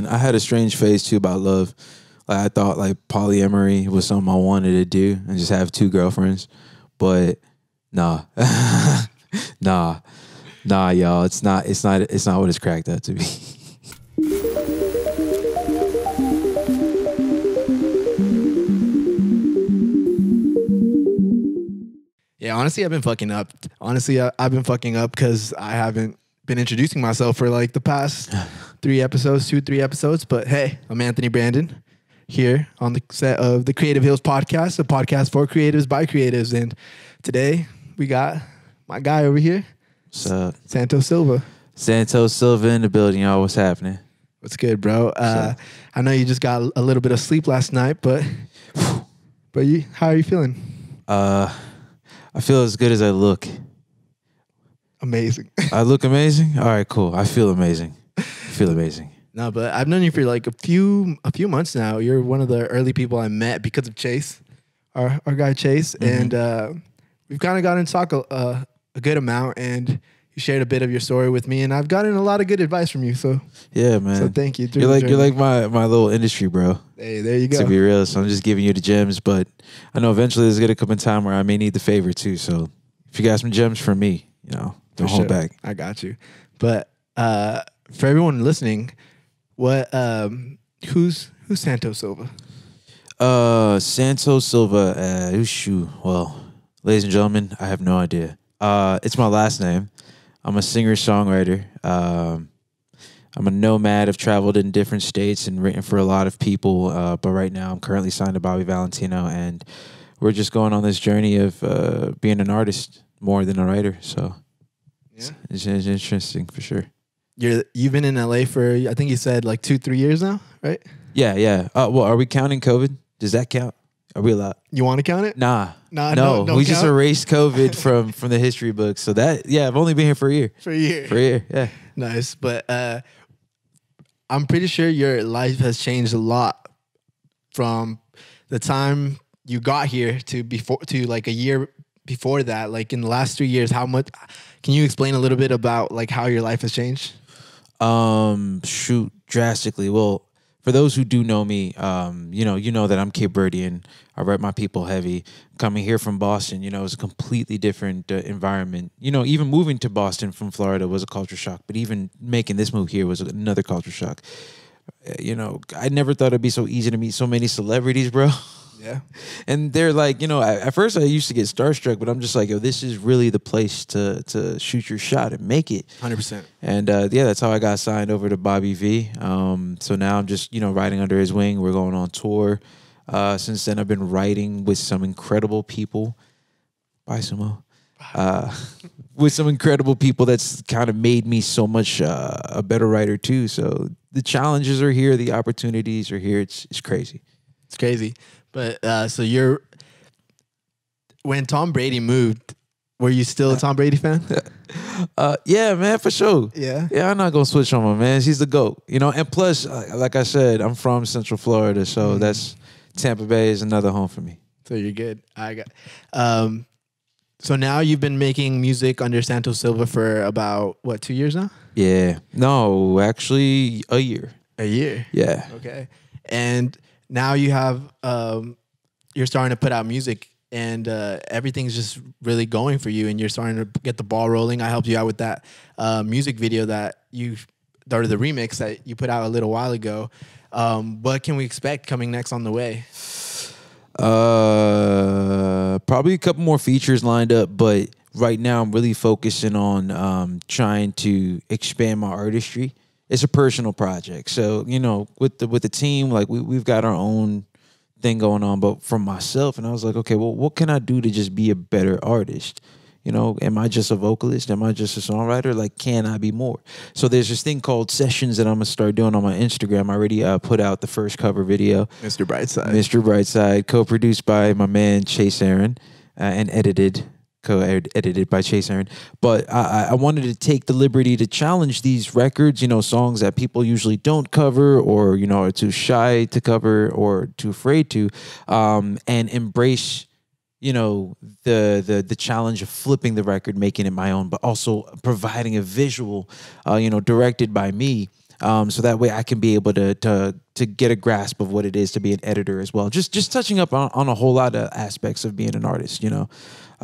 I had a strange phase too about love. Like I thought like polyamory was something I wanted to do and just have two girlfriends, but nah, nah, nah, y'all. It's not. It's not. It's not what it's cracked up to be. Yeah, honestly, I've been fucking up. Honestly, I, I've been fucking up because I haven't been introducing myself for like the past three episodes, two, three episodes. But hey, I'm Anthony Brandon here on the set of the Creative Hills podcast, a podcast for creatives by creatives. And today we got my guy over here, So Santos Silva. Santos Silva in the building, y'all. What's happening? What's good, bro? Uh, I know you just got a little bit of sleep last night, but but you, how are you feeling? Uh, I feel as good as I look. Amazing. I look amazing. All right, cool. I feel amazing. I feel amazing. No, but I've known you for like a few a few months now. You're one of the early people I met because of Chase, our our guy Chase, and uh, we've kind of gotten to talk a, uh, a good amount. And you shared a bit of your story with me, and I've gotten a lot of good advice from you. So Yeah, man. so thank you. You're like you're like my my little industry bro. hey, there you go. To be real, so I'm just giving you the gems, but I know eventually there's gonna come a time where I may need the favor too. So if you got some gems for me, you know, don't For hold sure. back. I got you. But uh, for everyone listening, what um, who's who's Santos Silva? Uh, Santos Silva. Uh. Well, ladies and gentlemen, I have no idea. Uh, it's my last name. I'm a singer songwriter. Um, I'm a nomad. I've traveled in different states and written for a lot of people. Uh, but right now, I'm currently signed to Bobby Valentino, and we're just going on this journey of uh, being an artist more than a writer. So Yeah. it's, it's interesting for sure. You're you've been in LA for I think you said like two three years now, right? Yeah, yeah. Uh, well, are we counting COVID? Does that count? Are we allowed? You want to count it? Nah, Nah, no. no, we just erased COVID from from the history books. So that yeah, I've only been here for a year. For a year. For a year, yeah. Nice, but uh, I'm pretty sure your life has changed a lot from the time you got here to before to like a year before that. Like in the last three years, how much? Can you explain a little bit about like how your life has changed? Um, shoot, drastically. Well, for those who do know me, um, you know, you know that I'm Cape Verdean. I rep my people heavy. Coming here from Boston, you know, it's a completely different uh, environment. You know, even moving to Boston from Florida was a culture shock, but even making this move here was another culture shock. Uh, You know, I never thought it'd be so easy to meet so many celebrities, bro. Yeah, and they're like, you know, at, at first I used to get starstruck, but I'm just like, yo, this is really the place to to shoot your shot and make it. hundred percent. And uh, yeah, that's how I got signed over to Bobby V. Um, so now I'm just you know riding under his wing. We're going on tour. Uh, since then, I've been writing with some incredible people. Bye, Sumo. Uh, with some incredible people that's kind of made me so much uh, a better writer too. So the challenges are here, the opportunities are here. It's it's crazy. It's crazy. But uh, so you're when Tom Brady moved, were you still a Tom Brady fan? Uh, yeah, man, for sure. Yeah. Yeah, I'm not gonna switch on my man. He's the goat, you know. And plus, uh, like I said, I'm from Central Florida, so that's Tampa Bay is another home for me. So you're good. I got. Um, so now you've been making music under Santos Silva for about what two years now? Yeah, no, actually, a year. A year. Yeah, Okay. And now you have um, you're starting to put out music, and uh, everything's just really going for you, and you're starting to get the ball rolling. I helped you out with that uh, music video that you, started the remix that you put out a little while ago. Um, what can we expect coming next on the way? uh, probably a couple more features lined up, but right now I'm really focusing on um, trying to expand my artistry. It's a personal project, so you know, with the with the team, like we we've got our own thing going on, but for myself, and I was like, okay, well, what can I do to just be a better artist? You know, am I just a vocalist? Am I just a songwriter? Like, can I be more? So there's this thing called sessions that I'm gonna start doing on my Instagram. I already uh, put out the first cover video. Mr. Brightside. Mr. Brightside, co-produced by my man Chase Aaron, uh, and edited, co-edited by Chase Aaron. But I, I- wanted to take the liberty to challenge these records, you know, songs that people usually don't cover, or you know, are too shy to cover, or too afraid to, um, and embrace. You know the the the challenge of flipping the record, making it my own, but also providing a visual, uh, you know, directed by me um, so that way I can be able to to to get a grasp of what it is to be an editor as well. Just just touching up on, on a whole lot of aspects of being an artist, you know.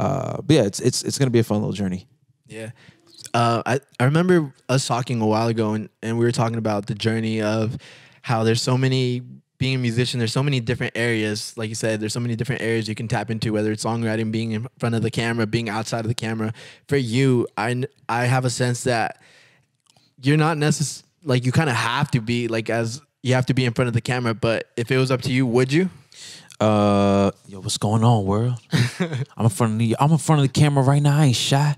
Uh, but yeah, it's it's it's gonna be a fun little journey. Yeah. Uh, I, I remember us talking a while ago and, and we were talking about the journey of how there's so many being a musician, there's so many different areas. Like you said, there's so many different areas you can tap into, whether it's songwriting, being in front of the camera, being outside of the camera. For you, I, I have a sense that you're not necessarily like you kind of have to be like as you have to be in front of the camera. But if it was up to you, would you? Uh, yo, what's going on, world? I'm in front of the I'm in front of the camera right now. I ain't shy.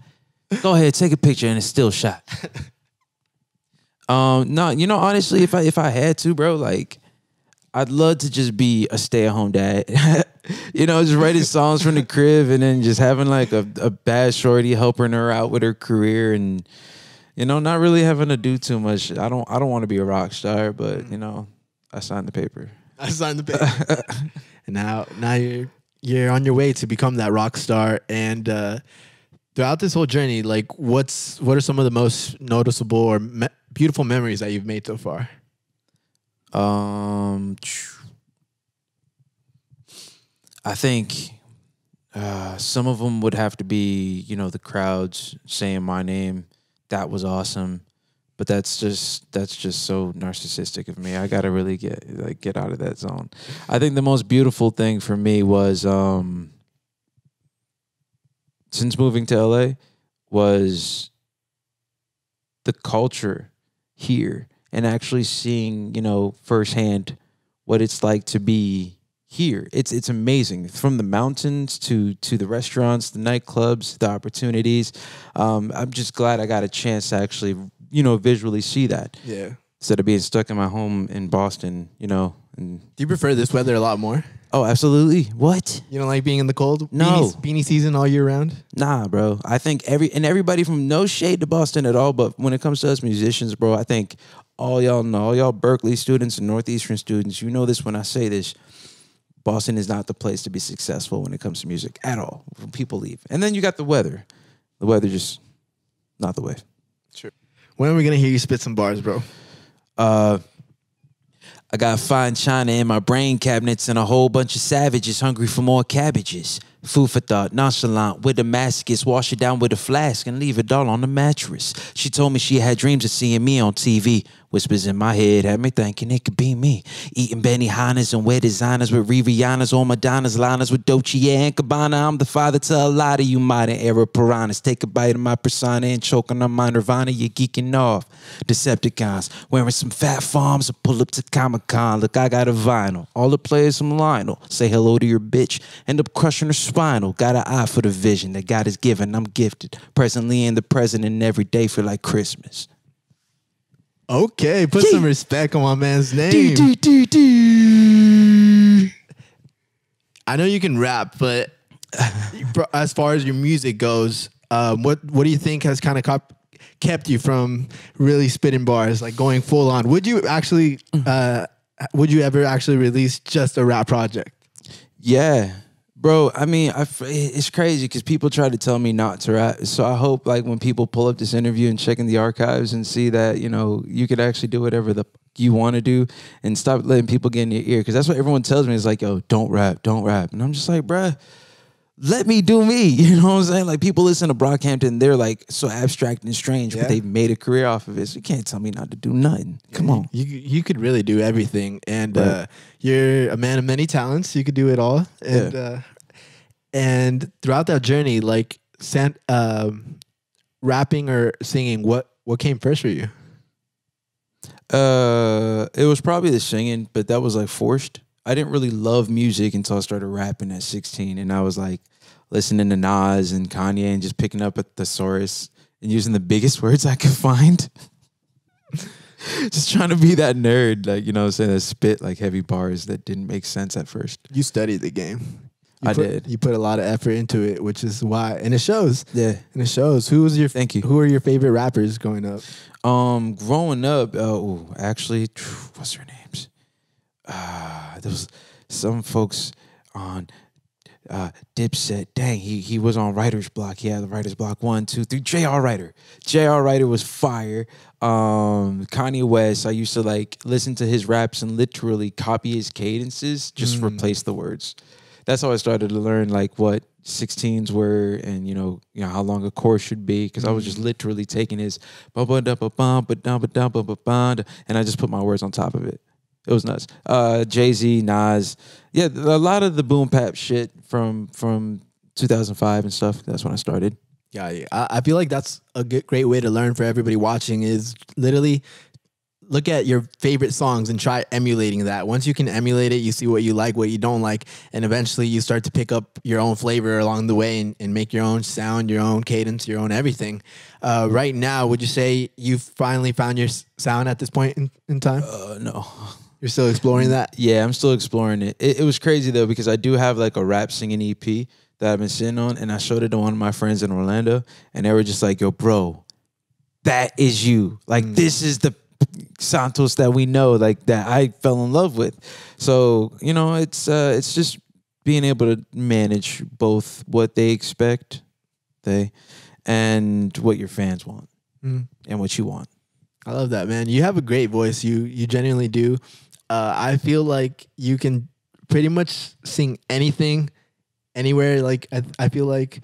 Go ahead, take a picture, and it's still shot. um, no, you know, honestly, if I if I had to, bro, like, I'd love to just be a stay at home dad. you know, just writing songs from the crib, and then just having like a, a bad shorty helping her out with her career, and you know, not really having to do too much. I don't I don't want to be a rock star, but you know, I signed the paper. I signed the paper. And now now you're you're on your way to become that rock star. And uh throughout this whole journey like what's what are some of the most noticeable or me- beautiful memories that you've made so far? Um, I think uh, some of them would have to be, you know, the crowds saying my name. That was awesome, but that's just that's just so narcissistic of me. I gotta really get like get out of that zone. I think the most beautiful thing for me was um, since moving to LA was the culture here and actually seeing, you know, firsthand what it's like to be here. It's it's amazing from the mountains to to the restaurants, the nightclubs, the opportunities. Um, I'm just glad I got a chance to actually, you know, visually see that yeah instead of being stuck in my home in Boston. You know, and do you prefer this weather a lot more oh, absolutely. What? you don't like being in the cold No. beanie, beanie season all year round Nah, bro. I think every and everybody from no shade to Boston at all, but when it comes to us musicians, bro, I think all y'all know, all y'all Berkeley students and Northeastern students, you know this when I say this. Boston is not the place to be successful when it comes to music at all. When people leave. And then you got the weather. The weather just not the way. When are we gonna hear you spit some bars bro Uh I got fine china in my brain cabinets and a whole bunch of savages hungry for more cabbages. Food for thought, nonchalant with Damascus, wash it down with a flask and leave it all on the mattress. She told me she had dreams of seeing me on TV. Whispers in my head had me thinking it could be me. Eating Benihanas and wear designers with Rivianas or Madonna's liners with Dolce and Gabbana. I'm the father to a lot of you modern era piranhas. Take a bite of my persona and choking on my nirvana. You're geeking off. Decepticons wearing some Phat Farms and pull up to Comic Con. Look, I got a vinyl. All the players from Lionel. Say hello to your bitch. End up crushing her spinal. Got an eye for the vision that God has given. I'm gifted. Presently in the present and every day feel like Christmas. Okay put some respect on my man's name Do, do, do. I know you can rap, but as far as your music goes, um, what what do you think has kind of cop- kept you from really spitting bars, like going full on? Would you actually, uh, would you ever actually release just a rap project? Yeah, bro. I mean, I it's crazy because people try to tell me not to rap. So I hope like when people pull up this interview and check in the archives and see that you know you could actually do whatever the you want to do and stop letting people get in your ear because that's what everyone tells me is like, yo, don't rap, don't rap, and I'm just like, bruh. Let me do me. You know what I'm saying? Like people listen to Brockhampton, they're like so abstract and strange, Yeah. but they've made a career off of it. So you can't tell me not to do nothing. Come on. You you could really do everything, and Right. uh, you're a man of many talents. You could do it all, and uh, and throughout that journey, like san- um, rapping or singing, what what came first for you? Uh, it was probably the singing, but that was like forced. I didn't really love music until I started rapping at 16, and I was like listening to Nas and Kanye and just picking up a thesaurus and using the biggest words I could find. just trying to be that nerd, like you know, what I'm saying that spit like heavy bars that didn't make sense at first. You studied the game. You I put- did. You put a lot of effort into it, which is why, and it shows. Yeah. And it shows. Who was your Thank you. Who are your favorite rappers growing up? Um, growing up, uh, actually, what's their names? Uh, there was some folks on uh, Dipset, dang, he he was on writer's block. He had the writer's block one, two, three. J.R. Writer, J.R. Writer was fire. Um, Kanye West, I used to like listen to his raps and literally copy his cadences, just replace the words. That's how I started to learn like what 16s were and you know you know how long a chorus should be because I was just literally taking his and I just put my words on top of it. It was nuts. Uh, Jay Z, Nas, yeah, a lot of the boom bap shit from from 2005 and stuff. That's when I started. Yeah, yeah. I, I feel like that's a good, great way to learn for everybody watching is literally look at your favorite songs and try emulating that. Once you can emulate it, you see what you like, what you don't like, and eventually you start to pick up your own flavor along the way and, and make your own sound, your own cadence, your own everything. Uh, right now, would you say you've finally found your sound at this point in, in time? Uh, no. You're still exploring that? Yeah, I'm still exploring it. it. It was crazy though because I do have like a rap singing EP that I've been sitting on, and I showed it to one of my friends in Orlando, and they were just like, "Yo, bro, that is you. Like this is the Santos that we know, like that I fell in love with." So you know, it's uh, it's just being able to manage both what they expect, they, and what your fans want, Mm. and what you want. I love that, man. You have a great voice. You you genuinely do. Uh, I feel like you can pretty much sing anything, anywhere. Like I, I feel like,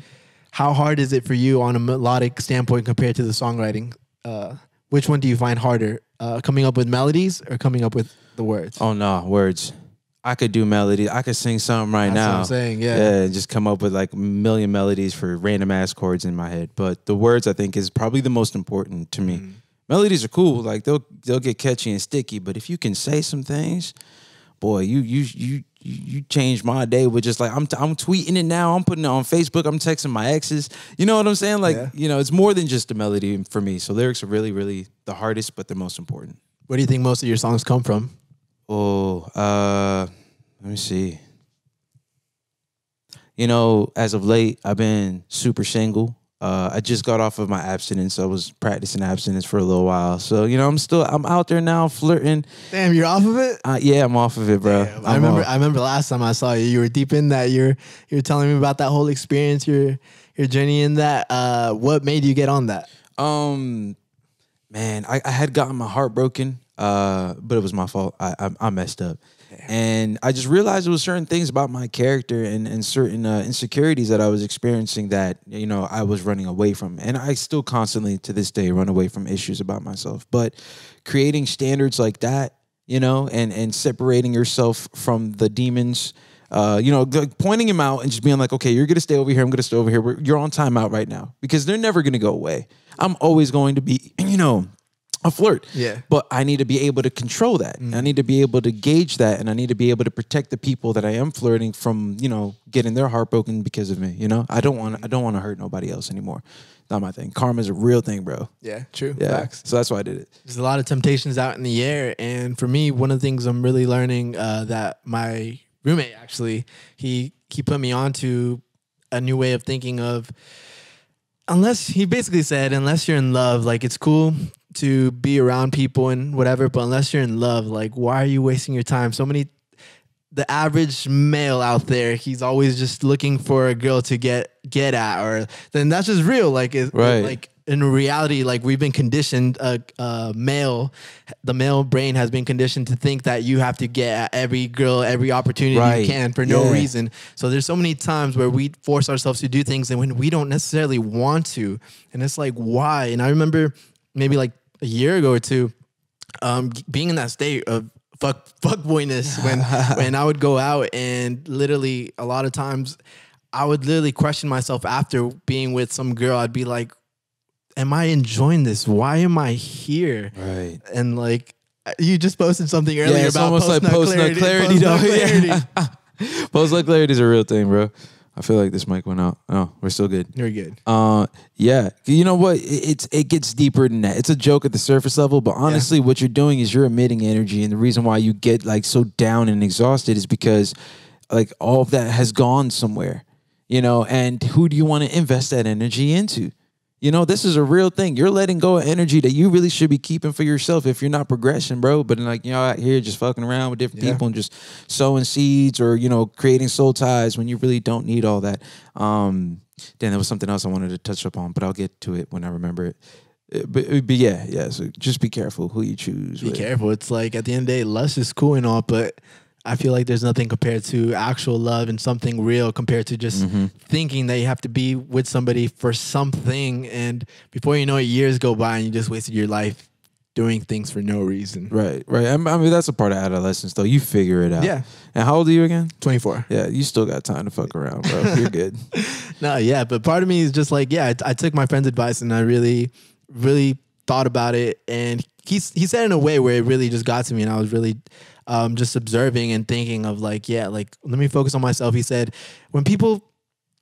how hard is it for you on a melodic standpoint compared to the songwriting? Uh, which one do you find harder, uh, coming up with melodies or coming up with the words? Oh no, words. I could do melodies. I could sing something right That's now. what I'm saying. Yeah. Yeah, and just come up with like a million melodies for random ass chords in my head. But the words I think is probably the most important to me. Mm-hmm. Melodies are cool, like they'll they'll get catchy and sticky. But if you can say some things, boy, you you you you changed my day with just like I'm t- I'm tweeting it now. I'm putting it on Facebook. I'm texting my exes. You know what I'm saying? Like Yeah. you know, it's more than just a melody for me. So lyrics are really really the hardest, but they're most important. Where do you think most of your songs come from? Oh, uh, let me see. You know, as of late, I've been super single. Uh, I just got off of my abstinence. I was practicing abstinence for a little while, so you know, I'm still I'm out there now flirting. Damn, you're off of it. Uh, yeah, I'm off of it, bro. I remember. off. I remember last time I saw you, you were deep in that. You're you're telling me about that whole experience, your your journey in that. Uh, what made you get on that? Um, man, I, I had gotten my heart broken, uh, but it was my fault. I I, I messed up, and I just realized there was certain things about my character and and certain uh, insecurities that I was experiencing that you know I was running away from, and I still constantly to this day run away from issues about myself. But creating standards like that, you know, and and separating yourself from the demons. Uh, you know, like pointing him out and just being like, okay, you're gonna stay over here. I'm gonna stay over here. We're, you're on timeout right now because they're never gonna go away. I'm always going to be, you know, a flirt. Yeah. But I need to be able to control that. I need to be able to gauge that, and I need to be able to protect the people that I am flirting from, you know, getting their heart broken because of me. You know, I don't want, I don't want to hurt nobody else anymore. Not my thing. Karma's a real thing, bro. Yeah, true. Yeah. Facts. So that's why I did it. There's a lot of temptations out in the air, and for me, one of the things I'm really learning uh, that my roommate actually he he put me on to a new way of thinking of unless he basically said unless you're in love like it's cool to be around people and whatever but unless you're in love like why are you wasting your time? So many the average male out there he's always just looking for a girl to get get at or then that's just real. Like it, Right. like in reality like we've been conditioned uh, uh male the male brain has been conditioned to think that you have to get at every girl every opportunity Right. you can for no reason. So there's so many times where we force ourselves to do things and when we don't necessarily want to. And it's like why? And i remember maybe like a year ago or two um, being in that state of fuck fuck boyness when when I would go out and literally a lot of times I would literally question myself after being with some girl. I'd be like, "Am I enjoying this? Why am I here?" Right. And like you just posted something earlier yeah, it's about almost post nut clarity, post-nut though. clarity. Post clarity is a real thing, bro. I feel like this mic went out. Oh, we're still good. You're good. Uh, yeah. You know what? It- It's it gets deeper than that. It's a joke at the surface level, but honestly, what you're doing is you're emitting energy, and the reason why you get like so down and exhausted is because like all of that has gone somewhere. You know, and who do you want to invest that energy into? You know, this is a real thing. You're letting go of energy that you really should be keeping for yourself if you're not progressing, bro. But like, you know, out here just fucking around with different Yeah. people and just sowing seeds or, you know, creating soul ties when you really don't need all that. Um, then there was something else I wanted to touch upon, but I'll get to it when I remember it. Uh, But, but yeah, yeah. So just be careful who you choose. Be with. careful. It's like at the end of the day, lust is cool and all, but I feel like there's nothing compared to actual love and something real compared to just Mm-hmm. thinking that you have to be with somebody for something. And before you know it, years go by and you just wasted your life doing things for no reason. Right, right. I mean, that's a part of adolescence, though. You figure it out. Yeah. And how old are you again? 24. Yeah, you still got time to fuck around, bro. You're good. No, yeah, but part of me is just like, yeah, I, I took my friend's advice and I really, really thought about it, and he's he said in a way where it really just got to me, and I was really um, just observing and thinking of like, yeah, like let me focus on myself. He said, when people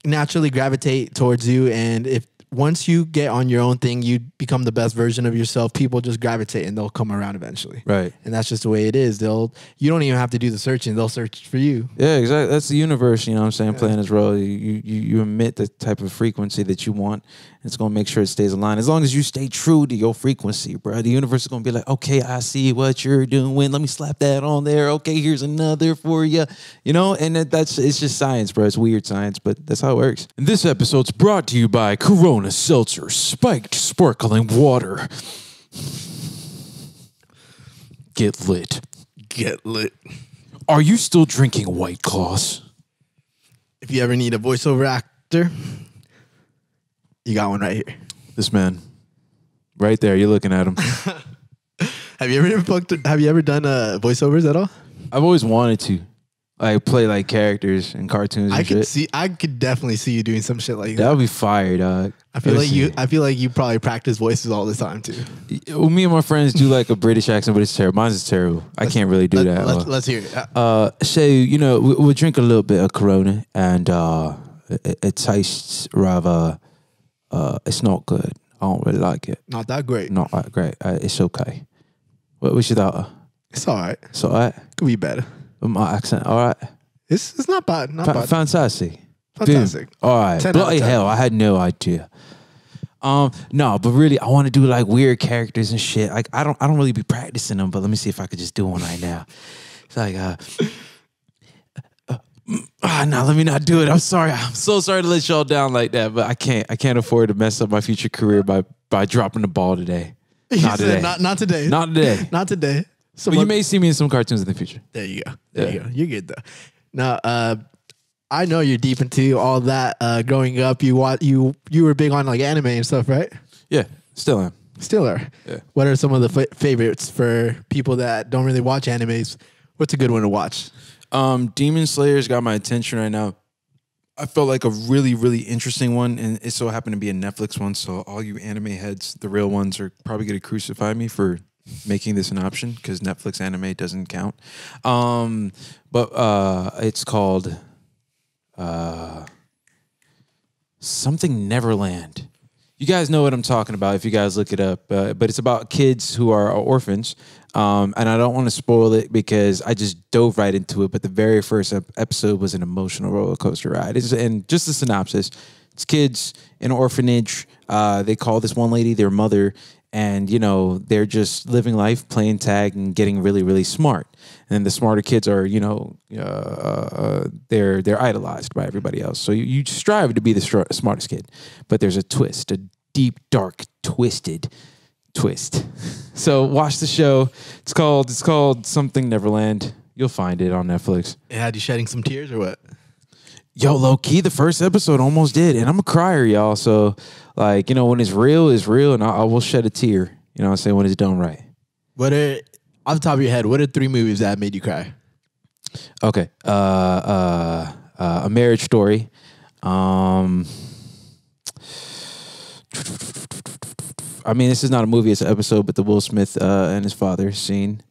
naturally gravitate towards you, and if once you get on your own thing, you become the best version of yourself. People just gravitate and they'll come around eventually. Right. And that's just the way it is. They'll you don't even have to do the searching; they'll search for you. Yeah, exactly. That's the universe, you know what I'm saying, playing its role. You, you you emit the type of frequency that you want. And It's gonna make sure it stays aligned. As long as you stay true to your frequency, bro. The universe is gonna be like, okay, I see what you're doing. Let me slap that on there. Okay, here's another for you. You know, and that, that's it's just science, bro. It's weird science, but that's how it works. And this episode's brought to you by Corona Seltzer, spiked sparkling water. Get lit. Get lit. Are you still drinking White Claws? If you ever need a voiceover actor, you got one right here. This man, right there, you're looking at him. Have you ever booked, have you ever done uh, voiceovers at all? I've always wanted to, like, play like characters in cartoons and I could shit. see I could definitely see you doing some shit like that that. would be fire, dog. I feel like you I feel like you probably practice voices all the time too. Well, me and my friends do like a British accent, but it's terrible. Mine's is terrible. I can't really do Let, that. Let's, well. let's hear it. Uh, Uh, so you know, we, we'll drink a little bit of Corona, and uh, it, it tastes rather. Uh, it's not good. I don't really like it. Not that great. Not that great. Uh, it's okay. What was your daughter? It's all right. It's all right. Could be better. My accent, all right. It's it's not bad. Not Fa- bad. fantastic. Fantastic. All right. 10 out of Bloody hell, I had no idea. Um, no, but really, I want to do like weird characters and shit. Like, I don't, I don't really be practicing them, but let me see if I could just do one right now. It's like, uh, ah, no, let me not do it. I'm sorry. I'm so sorry to let y'all down like that, but I can't, I can't afford to mess up my future career by by dropping the ball today. You Not said today. Not not today. Not today. not today. So But you may see me in some cartoons in the future. There you go. There you go. You're good though. Now, uh, I know you're deep into all that. Uh, growing up, you wa- you you were big on like anime and stuff, right? Yeah, still am. Still are. Yeah. What are some of the fa- favorites for people that don't really watch animes? What's a good one to watch? Um, Demon Slayer's got my attention right now. I felt like a really, really interesting one, and it so happened to be a Netflix one. So all you anime heads, the real ones, are probably gonna crucify me for making this an option because Netflix anime doesn't count. Um, but uh, it's called uh, something Neverland. You guys know what I'm talking about if you guys look it up. Uh, but it's about kids who are orphans. Um, and I don't want to spoil it because I just dove right into it. But the very first episode was an emotional roller coaster ride. It's, and just a synopsis it's kids in an orphanage. Uh, they call this one lady their mother. And, you know, they're just living life, playing tag, and getting really, really smart. And the smarter kids are, you know, uh, uh, they're they're idolized by everybody else. So you, you strive to be the smartest kid, but there's a twist, a deep, dark, twisted twist. So watch the show. It's called it's called something Neverland. You'll find it on Netflix. It had you shedding some tears or what? Yo, low key, the first episode almost did, and I'm a crier, y'all. So, like, you know, when it's real, it's real, and I, I will shed a tear. You know, what I'm saying when it's done right. What are off the top of your head? What are three movies that made you cry? Okay. Uh, uh, uh, a marriage story. Um, I mean, this is not a movie; it's an episode. But the Will Smith uh, and his father scene.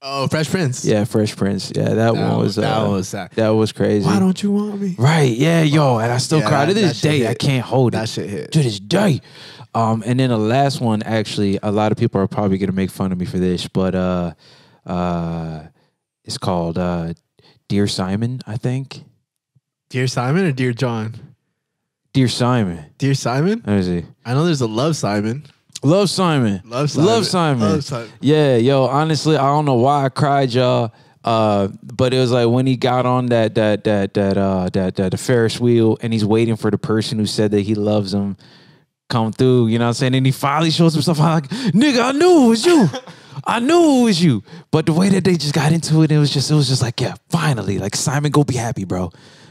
Oh, Fresh Prince. Yeah, Fresh Prince. Yeah, that, That one was was- that uh, was sad. that was crazy. Why don't you want me? right? Yeah, yo, and I still Yeah, cry to this day. I can't hold That it That shit hit. to this day. Um, and then the last one, actually, a lot of people are probably gonna make fun of me for this, but uh, uh, it's called uh, Dear Simon, I think. Dear Simon or Dear John? Dear Simon. Dear Simon. Let me see. I know there's a Love Simon. Love Simon. Love Simon. Love Simon. Love Simon. Yeah, yo, honestly, I don't know why I cried, y'all. Uh, but it was like when he got on that that that that uh that that the Ferris wheel and he's waiting for the person who said that he loves him come through, you know what I'm saying? And he finally shows himself I'm like, nigga, I knew it was you. I knew it was you. But the way that they just got into it, it was just it was just like, yeah, finally. Like Simon, go be happy, bro.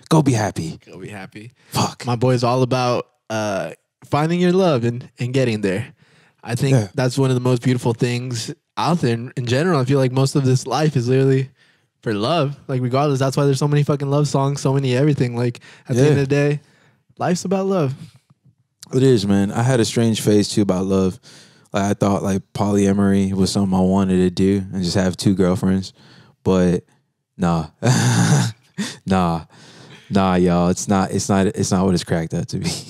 Go be happy. You'll be happy. Fuck. My boy's all about uh, finding your love and, and getting there. I think Yeah. that's one of the most beautiful things out there in, in general. I feel like most of this life is literally for love. Like regardless, that's why there's so many fucking love songs, so many everything. Like at the end of the day, life's about love. It is, man. I had a strange phase too about love. Like I thought like polyamory was something I wanted to do and just have two girlfriends. But nah. nah. Nah, y'all. It's not it's not it's not what it's cracked up to be.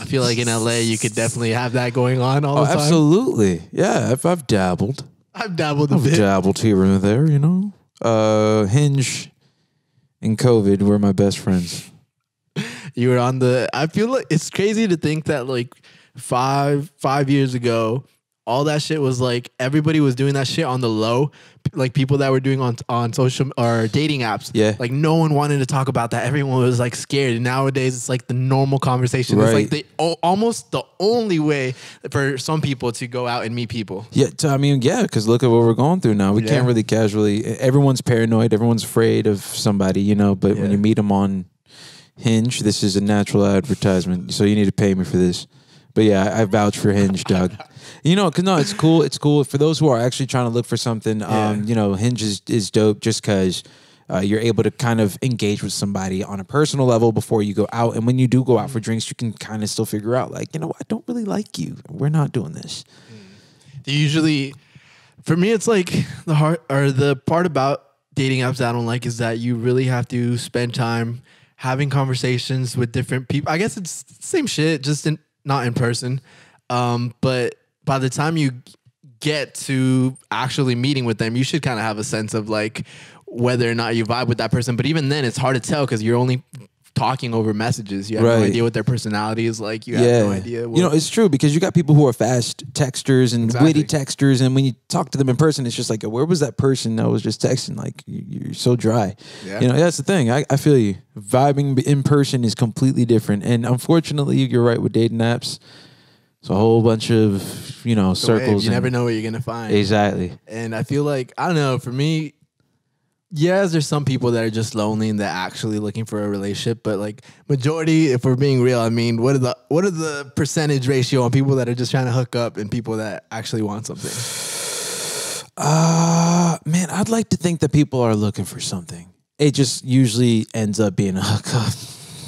I feel like in LA you could definitely have that going on all Oh, the time. absolutely. Yeah, I've, I've dabbled. I've dabbled a I've bit. dabbled here and there, you know. Uh Hinge and COVID were my best friends. you were on the i feel like it's crazy to think that like five five years ago all that shit was like everybody was doing that shit on the low like people that were doing on on social or dating apps Yeah. like no one wanted to talk about that everyone was like scared and nowadays it's like the normal conversation it's like the o- almost the only way for some people to go out and meet people Yeah, I mean, yeah, because look at what we're going through now. We Yeah. can't really casually. Everyone's paranoid. Everyone's afraid of somebody, you know. But when you meet them on Hinge, this is a natural advertisement. So you need to pay me for this. But yeah, I, vouch for Hinge, Doug. You know, cause no, it's cool. It's cool for those who are actually trying to look for something. Um, Yeah. you know, Hinge is, is dope just because. Uh, you're able to kind of engage with somebody on a personal level before you go out, and when you do go out for drinks, you can kind of still figure out, like, you know, I don't really like you. We're not doing this. Do you usually for me it's like the hard or the part about dating apps that I don't like is that you really have to spend time having conversations with different people. I guess it's the same shit, just in not in person. Um, but by the time you get to actually meeting with them, you should kind of have a sense of like whether or not you vibe with that person. But even then, it's hard to tell because you're only talking over messages. You have no idea what their personality is like. You have no idea. What... you know, it's true because you got people who are fast texters and Exactly. witty texters, and when you talk to them in person, it's just like, where was that person that was just texting? Like, you- you're so dry. Yeah. You know, that's the thing. I, I feel you. Vibing in person is completely different, and unfortunately, you're right with dating apps. It's a whole bunch of you know It's a wave. circles. You never know what you're gonna find. exactly. And I feel like I don't know. For me, yes, there's some people that are just lonely and they're actually looking for a relationship. But like majority, if we're being real, I mean, what are the what are the percentage ratio on people that are just trying to hook up and people that actually want something? Uh man, I'd like to think that people are looking for something. It just usually ends up being a hookup.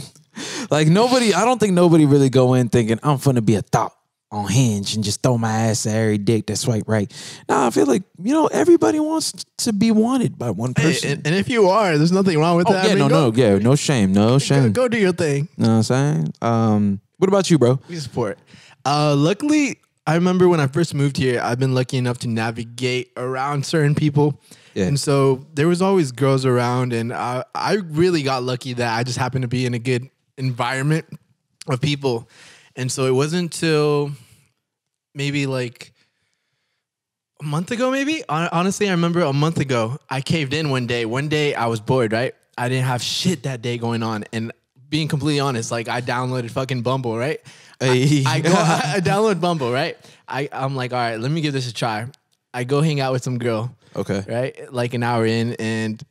like nobody, I don't think nobody really go in thinking I'm gonna be a thought on Hinge and just throw my ass at every dick that swipe right. Nah, I feel like you know everybody wants to be wanted by one Hey, person. and, and if you are, there's nothing wrong with oh that. yeah, I mean, no, go, no, yeah, no shame, no go, shame. go do your thing. You know what I'm saying? Um, what about you, bro? We support. Uh, luckily, I remember when I first moved here, I've been lucky enough to navigate around certain people. Yeah. And so there was always girls around, and I, I really got lucky that I just happened to be in a good environment of people. And so it wasn't until maybe like a month ago, maybe. Honestly, I remember a month ago, I caved in one day. One day I was bored, right? I didn't have shit that day going on. And being completely honest, like I downloaded fucking Bumble, right? Hey. I go, I download Bumble, right? I, I'm like, all right, let me give this a try. I go hang out with some girl, Okay. right? Like an hour in, and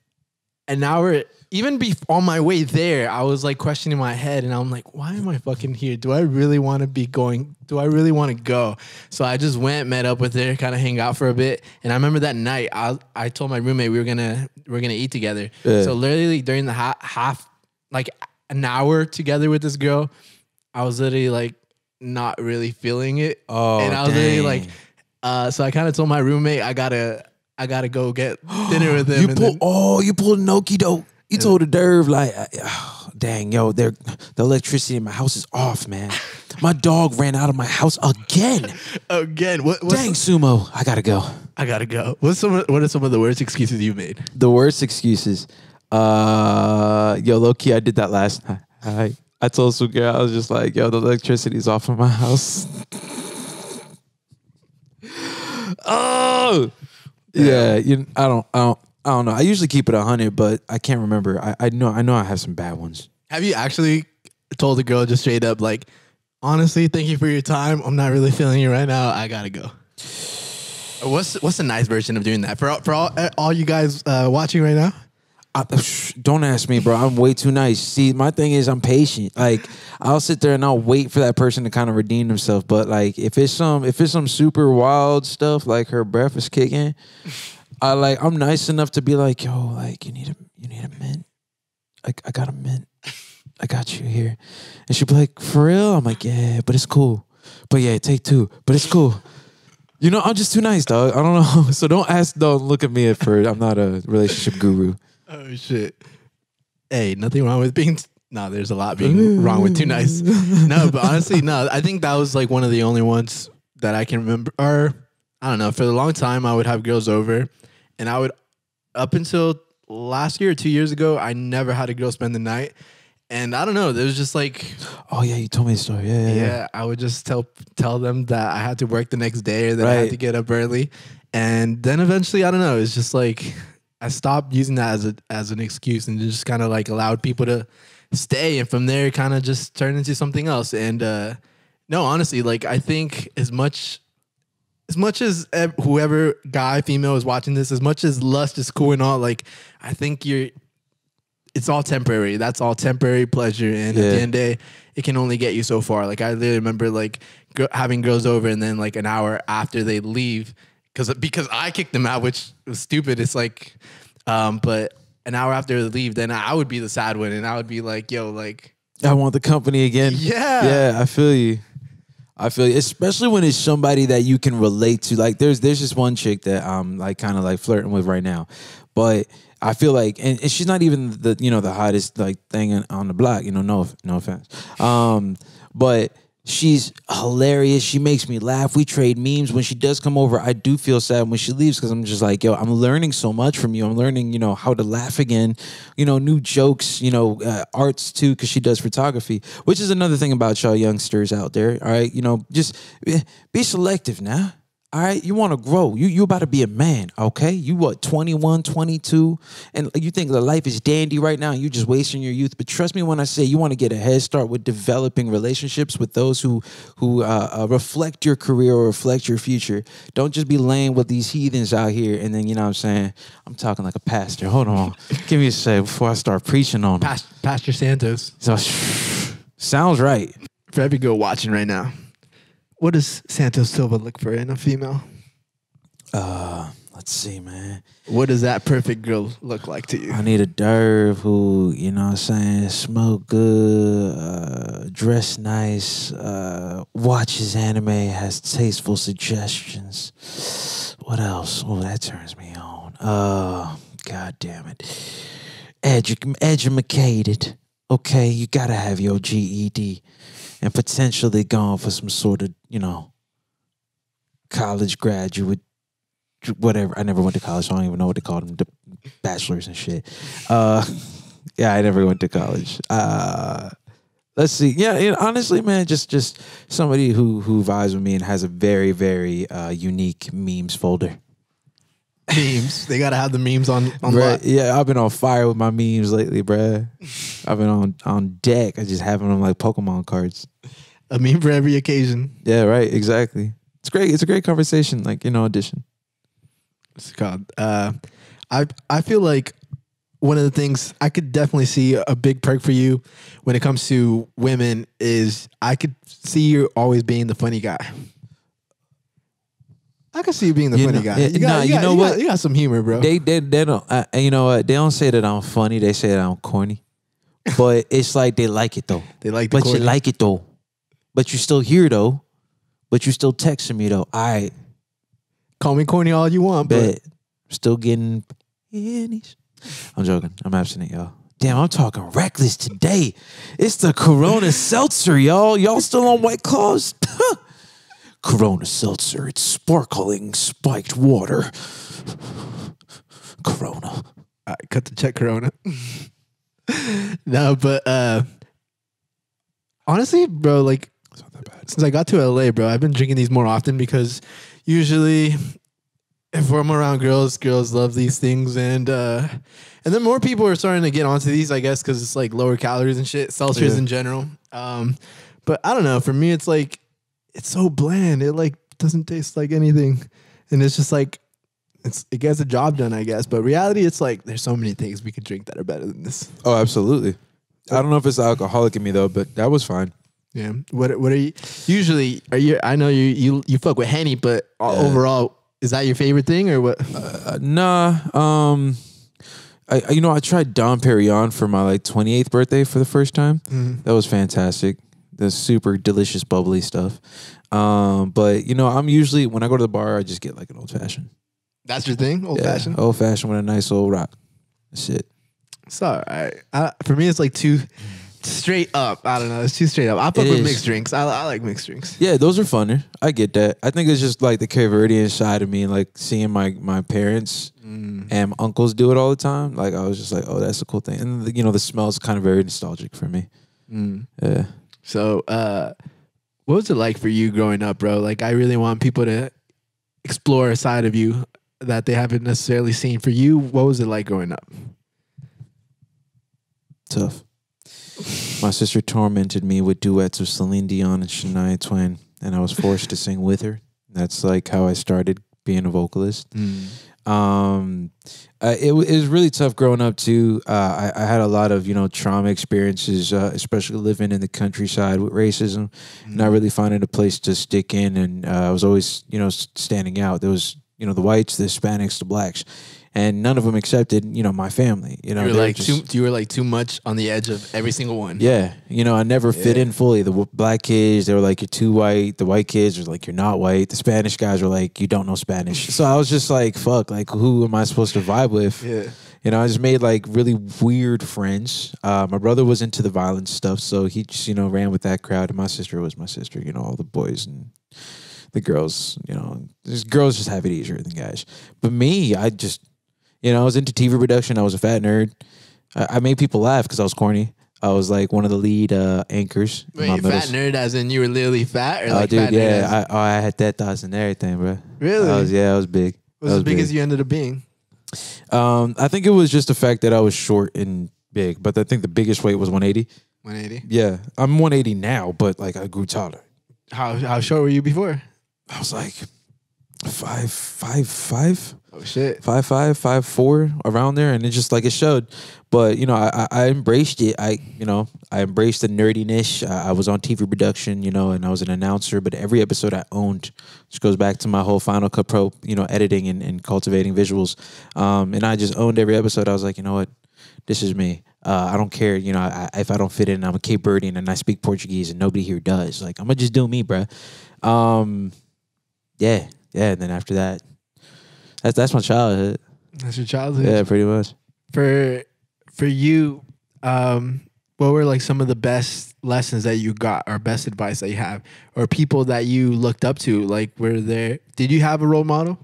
an hour, even be on my way there, I was like questioning my head, and I'm like, why am I fucking here? Do I really want to be going? Do I really want to go? So I just went, met up with her, kind of hang out for a bit, and I remember that night, I I told my roommate we were gonna we are gonna eat together. Yeah. So literally during the ha- half, like an hour together with this girl, I was literally like not really feeling it. Oh, and I was literally like, uh, so I kind of told my roommate I gotta I gotta go get dinner with him. You pull, then- oh, you pulled an okie doke. You told the derv like, oh, dang, yo, the electricity in my house is off, man. My dog ran out of my house again. again. What, Dang, sumo, I gotta go. I gotta go. What's some? What are some of the worst excuses you made? The worst excuses. Uh, yo, low key, I did that last night. I I told some girl, I was just like, yo, the electricity's off in my house. oh, yeah. You, I don't, I don't, I don't know. I usually keep it hundred, but I can't remember. I, I know, I know, I have some bad ones. Have you actually told the girl just straight up like, honestly, thank you for your time. I'm not really feeling you right now. I gotta go. What's what's a nice version of doing that for all, for all all you guys uh, watching right now? I, don't ask me, bro. I'm way too nice. See, my thing is I'm patient. Like I'll sit there and I'll wait for that person to kind of redeem themselves. But like if it's some if it's some super wild stuff, like her breath is kicking, I like I'm nice enough to be like, yo, like you need a you need a mint. I I got a mint. I got you here. And she'd be like, for real? I'm like, yeah, but it's cool. But yeah, take two. But it's cool. You know, I'm just too nice, dog. I don't know. So don't ask, don't look at me at first. I'm not a relationship guru. Oh shit. Hey, nothing wrong with being. T- no, there's a lot being wrong with too nice. No, but honestly, no. I think that was like one of the only ones that I can remember. Or I don't know. For a long time, I would have girls over, and I would up until last year or two years ago, I never had a girl spend the night. And I don't know, there was just like, oh yeah, you told me the story. Yeah, yeah, yeah. yeah I would just tell tell them that I had to work the next day or that right. I had to get up early, and then eventually, I don't know, it's just like I stopped using that as a as an excuse and just kind of like allowed people to stay, and from there, kind of just turned into something else. And uh, no, honestly, like I think as much as much as whoever guy female is watching this, as much as lust is cool and all, like I think you're, it's all temporary. That's all temporary pleasure, and yeah. at the end of the day, it can only get you so far. Like I literally remember like having girls over, and then like an hour after they leave because because I kicked them out, which was stupid. It's like, um, but an hour after they leave, then I would be the sad one, and I would be like, yo, like, I want the company again. Yeah, yeah, I feel you. I feel you, especially when it's somebody that you can relate to. Like, there's there's just one chick that I'm like kind of like flirting with right now, but I feel like, and, and, she's not even the you know the hottest like thing on the block. You know, no no offense. Um, but She's hilarious. She makes me laugh. We trade memes. When she does come over, I do feel sad when she leaves because I'm just like, yo, I'm learning so much from you. I'm learning, you know, how to laugh again, you know, new jokes, you know, uh, arts too, because she does photography, which is another thing about y'all youngsters out there. All right. You know, just eh, be selective now. All right, you want to grow. You you about to be a man, okay? You what 21, 22 and you think the life is dandy right now and you're just wasting your youth. But trust me when I say you want to get a head start with developing relationships with those who who uh, uh, reflect your career or reflect your future. Don't just be laying with these heathens out here and then you know what I'm saying? I'm talking like a pastor. Hold on. Give me a sec before I start preaching on it. Pastor Santos. So sounds right. For every girl watching right now what does Santos Silva look for in a female? Uh, let's see, man. What does that perfect girl look like to you? I need a derv who, you know what I'm saying, smoke good, uh, dress nice, uh, watches anime, has tasteful suggestions. What else? Oh, that turns me on. Uh, God damn it. Edu- educated. Okay, you gotta have your GED and potentially gone for some sort of, you know, college graduate, whatever. I never went to college, so I don't even know what they call them, the bachelors and shit. Uh, yeah, I never went to college. Uh, let's see. Yeah, honestly, man, just just somebody who who vibes with me and has a very very uh, unique memes folder memes. They gotta have the memes on. on bruh, yeah, I've been on fire with my memes lately, bruh. I've been on on deck. I just having them like Pokemon cards. A meme for every occasion. Yeah, right. Exactly. It's great. It's a great conversation. Like you know, audition. It's called. Uh, I I feel like one of the things I could definitely see a big perk for you when it comes to women is I could see you always being the funny guy. I can see you being the you funny know, guy. You, got, nah, you, you know you what? Got, you got some humor, bro. They they they don't. Uh, you know what? They don't say that I'm funny. They say that I'm corny. But it's like they like it though. they like. The but corny. you like it though. But you're still here though. But you're still texting me though. All right. Call me corny all you want, but still getting pennies. I'm joking. I'm abstinent, y'all. Damn, I'm talking reckless today. It's the Corona Seltzer, y'all. Y'all still on White Claws? Corona Seltzer. It's sparkling spiked water. Corona. I cut the check, Corona. no, but uh, honestly, bro, like It's not that bad. Since I got to LA, bro, I've been drinking these more often because usually if I'm around girls, girls love these things and uh and then more people are starting to get onto these, I guess, because it's like lower calories and shit, seltzers Yeah. in general. Um, but I don't know. For me, it's like it's so bland. It like doesn't taste like anything, and it's just like it's it gets the job done, I guess. But reality, it's like there's so many things we could drink that are better than this. Oh, absolutely. I don't know if it's alcoholic in me though, but that was fine. Yeah. What What are you usually? Are you? I know you you you fuck with henny, but Yeah. overall, is that your favorite thing or what? Uh, nah. Um, I you know I tried Dom Perignon for my like 28th birthday for the first time. Mhm. That was fantastic. The super delicious bubbly stuff. Um, but you know I'm usually when I go to the bar I just get like an old fashioned. That's your thing, old fashioned. Old fashioned with a nice old rock. Shit. it. It's all right. I, for me, it's like too straight up. I don't know. It's too straight up. I fuck with is. mixed drinks. I, I like mixed drinks. Yeah, those are funner. I get that. I think it's just like the Cape Verdean side of me, like seeing my my parents and my uncles do it all the time. Like I was just like, oh, that's a cool thing. And the, you know, the smell's kind of very nostalgic for me. Mm. Yeah. So, uh, what was it like for you growing up, bro? Like, I really want people to explore a side of you that they haven't necessarily seen. For you, what was it like growing up? Tough. My sister tormented me with duets of Celine Dion and Shania Twain, and I was forced to sing with her. That's like how I started being a vocalist. Um, uh, it, it was really tough growing up too. Uh, I, I had a lot of you know trauma experiences, uh, especially living in the countryside with racism, not really finding a place to stick in, and uh, I was always you know standing out. There was you know the whites, the Hispanics, the blacks, and none of them accepted you know my family. You know, You were like just- too. You were like too much on the edge of every single one. yeah, you know, I never fit in fully. The w- black kids, they were like, "You're too white." The white kids were like, "You're not white." The Spanish guys were like, "You don't know Spanish." So I was just like, "Fuck!" Like, who am I supposed to vibe with? Yeah. You know, I just made like really weird friends. Uh, my brother was into the violent stuff, so he just you know ran with that crowd. And my sister was my sister. You know, all the boys and the girls. You know, girls just have it easier than guys. But me, I just you know, I was into TV production. I was a fat nerd. I, I made people laugh because I was corny. I was like one of the lead uh, anchors. Wait, my you middle fat s- nerd, as in you were literally fat, or Oh, like dude, fat yeah, I, oh, I had that thoughts and everything, bro. really? I was, yeah, I was big. was I as big as you ended up being. Um, I think it was just the fact that I was short and big, but I think the biggest weight was 180. 180. Yeah, I'm 180 now, but like I grew taller. How how short were you before? I was like five, five, five, Oh shit. five, five, five, four, around there, and it just like it showed. But you know, I, I- embraced it. I you know I embraced the nerdiness. I, I was on TV production, you know, and I was an announcer. But every episode I owned, which goes back to my whole Final Cut Pro, you know, editing and, and cultivating visuals. Um, and I just owned every episode. I was like, you know what, this is me. Uh, I don't care, you know, I, I- if I don't fit in. I'm a Cape Verdean and I speak Portuguese, and nobody here does. Like, I'm gonna just do me, bruh. Um, yeah, yeah. And then after that, that's that's my childhood. That's your childhood. Yeah, pretty much. For for you, um, what were like some of the best lessons that you got, or best advice that you have, or people that you looked up to? Like, were there? Did you have a role model?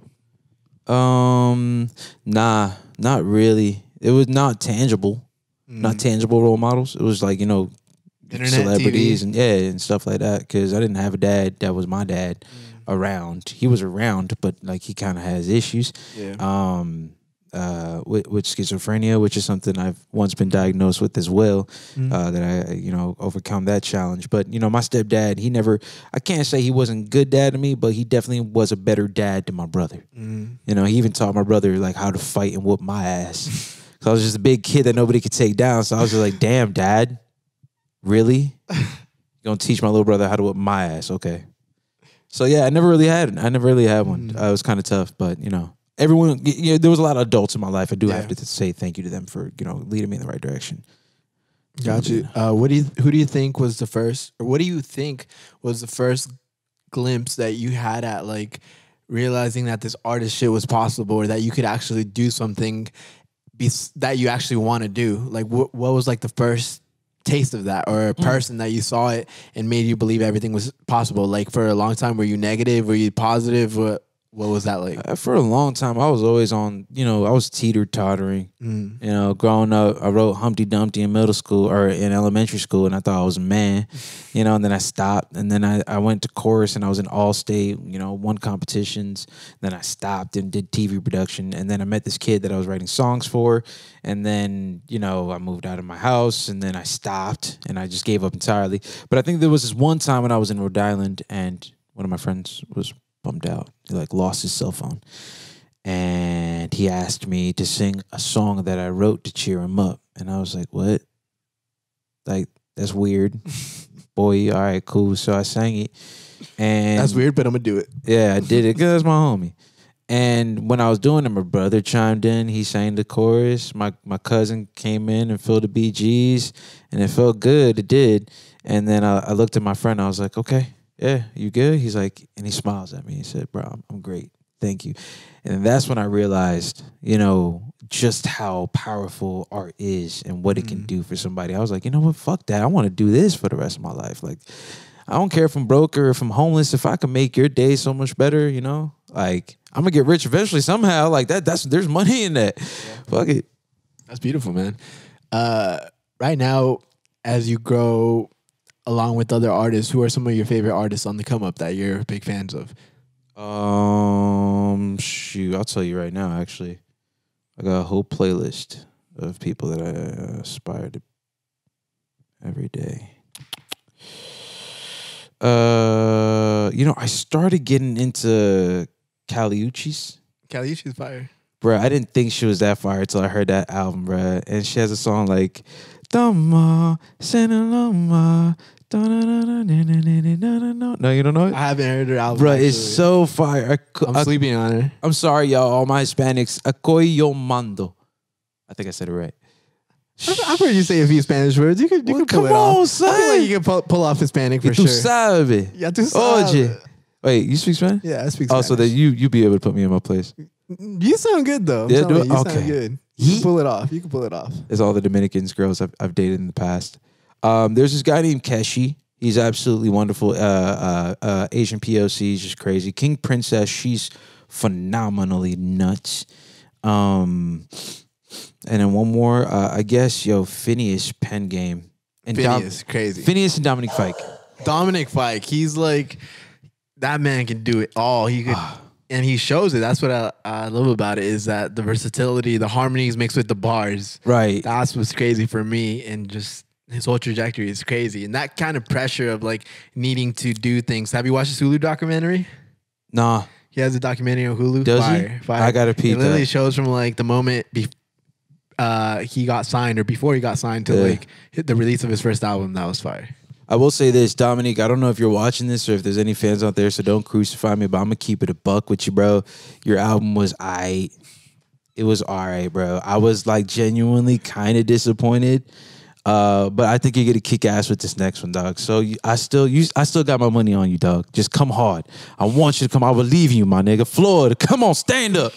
Um, nah, not really. It was not tangible, not tangible role models. It was like you know, Internet, celebrities TV. and yeah, and stuff like that. Because I didn't have a dad that was my dad around. He was around, but like he kind of has issues. Yeah. Um, uh, with, with schizophrenia, which is something I've once been diagnosed with as well. Mm. Uh, that I you know overcome that challenge. But you know, my stepdad, he never. I can't say he wasn't good dad to me, but he definitely was a better dad to my brother. Mm. You know, he even taught my brother like how to fight and whoop my ass. So I was just a big kid that nobody could take down. So I was just like, damn, dad, really? You gonna teach my little brother how to whip my ass? Okay. So yeah, I never really had I never really had one. Uh, it was kind of tough, but you know, everyone. y- Yeah, there was a lot of adults in my life. I do have to say thank you to them for you know leading me in the right direction. Got you. Uh, what do you? Who do you think was the first, or what do you think was the first glimpse that you had at like realizing that this artist shit was possible, or that you could actually do something be, that you actually want to do? Like, what what was like the first taste of that, or a mm. person that you saw it and made you believe everything was possible? Like for a long time, were you negative? Were you positive? What What was that like? Uh, For a long time, I was always on. You know, I was teeter tottering. Mm. You know, growing up, I wrote Humpty Dumpty in middle school or in elementary school, and I thought I was a man. You know, and then I stopped, and then I, I went to chorus, and I was in all state. You know, won competitions. Then I stopped and did TV production, and then I met this kid that I was writing songs for, and then you know I moved out of my house, and then I stopped, and I just gave up entirely. But I think there was this one time when I was in Rhode Island, and one of my friends was bummed out. He like lost his cell phone and he asked me to sing a song that I wrote to cheer him up. And I was like, what? Like, that's weird. Boy, all right, cool. So I sang it. And That's weird, but I'm gonna do it. yeah, I did it because that's my homie. And when I was doing it, my brother chimed in. He sang the chorus. My my cousin came in and filled the BGs, and it felt good. It did. And then I, I looked at my friend. I was like, "Okay, yeah, you good?" He's like, and he smiles at me. He said, "Bro, I'm, I'm great. Thank you." And that's when I realized, you know, just how powerful art is and what it can do for somebody. I was like, you know what? Fuck that. I want to do this for the rest of my life. Like, I don't care if I'm broke or if I'm homeless. If I can make your day so much better, you know, like I'm gonna get rich eventually somehow. Like that. That's there's money in that. Fuck it. That's beautiful, man. Uh, right now, as you grow along with other artists, who are some of your favorite artists on the come up that you're big fans of? Um, shoot, I'll tell you right now. Actually, I got a whole playlist of people that I uh, aspire to every day. Uh, you know, I started getting into Kali Uchis. Caliucci's fire. Bruh, I didn't think she was that fire until I heard that album, bruh. And she has a song like Dama, Senalama, No, you don't know it? I haven't heard her album. Bruh, it's actually. so fire. I cou- I'm I- sleeping on her. I'm sorry, y'all, all my Hispanics. Aquí yo mando. I think I said it right. I've, I've heard you say a few Spanish words. You could, you Well, could pull come it off. on, I feel like you can pull, pull off Hispanic for Y tú sure. sabes. Yeah, tú Oye. sabes. Wait, you speak Spanish? Yeah, I speak Spanish. Oh, so that you you be able to put me in my place. You sound good though. Yeah, telling do you, I? you Okay. sound good. You can pull it off. You can pull it off. It's all the Dominicans girls I've, I've dated in the past. Um, there's this guy named Keshi. He's absolutely wonderful. Uh, uh, uh, Asian POC is just crazy. King Princess, she's phenomenally nuts. Um, and then one more, uh, I guess, yo, Finneas Pen Game. And Dom- crazy. Finneas and Dominic Fike. Dominic Fike, he's like that man can do it all. He could, and he shows it. That's what I, I love about it is that the versatility, the harmonies mixed with the bars. Right. That's what's crazy for me, and just his whole trajectory is crazy. And that kind of pressure of like needing to do things. Have you watched his Hulu documentary? Nah. He has a documentary on Hulu. Does he? fire, Fire. I gotta peep It literally that. shows from like the moment be- uh, he got signed or before he got signed to Yeah. like hit the release of his first album. That was fire. I will say this, Dominic. I don't know if you're watching this or if there's any fans out there, so don't crucify me. But I'm gonna keep it a buck with you, bro. Your album was I. It was alright, bro. I was like genuinely kind of disappointed, uh, but I think you're gonna kick ass with this next one, dog. So you, I still, you, I still got my money on you, dog. Just come hard. I want you to come. I believe you, my nigga. Florida, come on, stand up,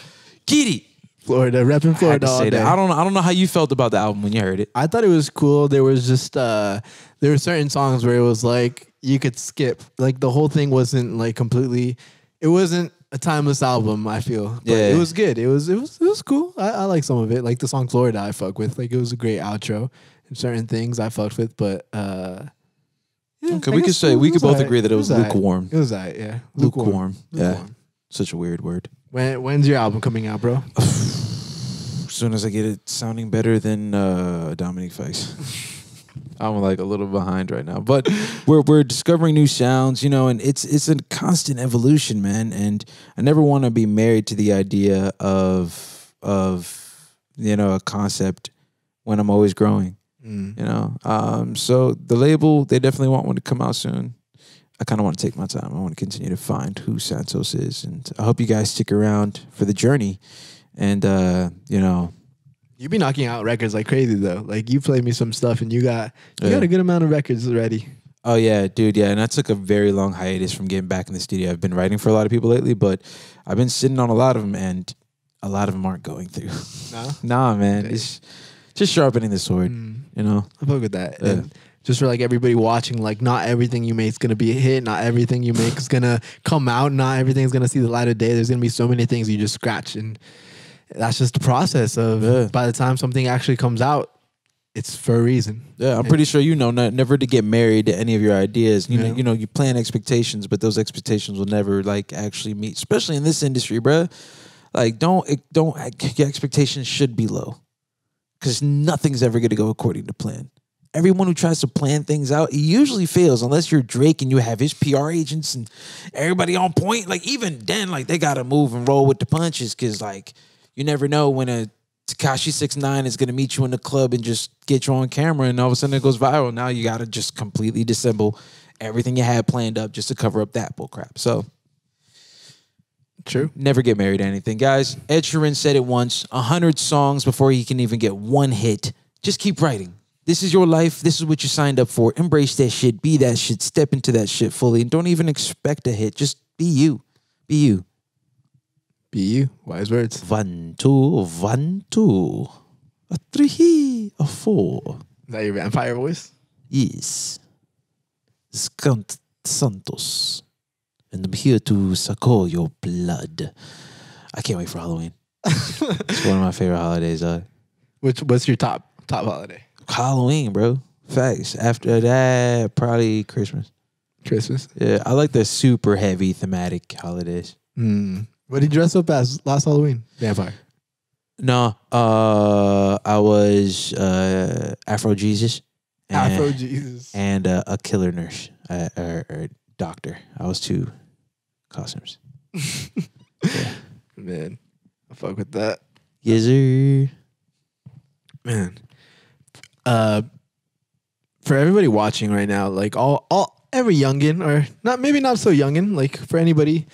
get it. Florida, repping I Florida to all day. that. I don't, I don't know how you felt about the album when you heard it. I thought it was cool. There was just uh there were certain songs where it was like you could skip. Like the whole thing wasn't like completely it wasn't a timeless album, I feel. But Yeah. it was good. It was it was it was cool. I, I like some of it. Like the song Florida I fuck with. Like it was a great outro. Certain things I fucked with, but uh yeah, Okay, I we could say- we could both alright. agree that it was alright. lukewarm. It was alright, yeah. Lukewarm. Yeah. Lukewarm. Such a weird word. When when's your album coming out, bro? as soon as I get it sounding better than uh, Dominic Fikes. I'm like a little behind right now, but we're we're discovering new sounds, you know, and it's it's a constant evolution, man. And I never want to be married to the idea of of you know a concept when I'm always growing, Mm. you know. Um, so the label they definitely want one to come out soon. I kind of want to take my time. I want to continue to find who Santos is, and I hope you guys stick around for the journey. And uh, you know, You be knocking out records like crazy though. Like you played me some stuff and you got you Yeah. got a good amount of records already. Oh yeah, dude, yeah. And I took a very long hiatus from getting back in the studio. I've been writing for a lot of people lately, but I've been sitting on a lot of them, and a lot of them aren't going through. No? nah, man, it's just sharpening the sword. Mm, You know, I fuck with that. Yeah. And just for like everybody watching. Like, not everything you make is gonna be a hit. Not everything you make is gonna come out. Not everything's gonna see the light of day. There's gonna be so many things you just scratch, and that's just the process of. Yeah. By the time something actually comes out, it's for a reason. Yeah, I'm pretty sure you know not, never to get married to any of your ideas. You know, you know, you plan expectations, but those expectations will never like actually meet. Especially in this industry, bruh. Like, don't don't your expectations should be low, because nothing's ever gonna go according to plan. Everyone who tries to plan things out, it usually fails unless you're Drake and you have his PR agents and everybody on point. Like even then, like they gotta move and roll with the punches, because like you never know when a Tekashi Six Nine is gonna meet you in the club and just get you on camera, and all of a sudden it goes viral. Now you gotta just completely dissemble everything you had planned up just to cover up that bull crap. So True. never get married to anything, guys. Ed Sheeran said it once: a hundred songs before he can even get one hit. Just keep writing. This is your life. This is what you signed up for. Embrace that shit. Be that shit. Step into that shit fully, and don't even expect a hit. Just be you. Be you. Be you. Wise words. One, two, one, two, a three, a four. Is that your vampire voice? Yes. Scant Santos. And I'm here to suck all your blood. I can't wait for Halloween. it's one of my favorite holidays. Uh, Which what's your top top holiday? Halloween, bro. Facts. After that, probably Christmas. Christmas. Yeah, I like the super heavy thematic holidays. Hmm. What did you dress up as last Halloween? Vampire. No, uh, I was uh, Afro Jesus. and- Afro Jesus. and uh, a killer nurse uh, or, or doctor. I was two costumes. Man, I fuck with that. Yes, sir. Man. Uh for everybody watching right now, like all all every youngin or not maybe not so youngin, like for anybody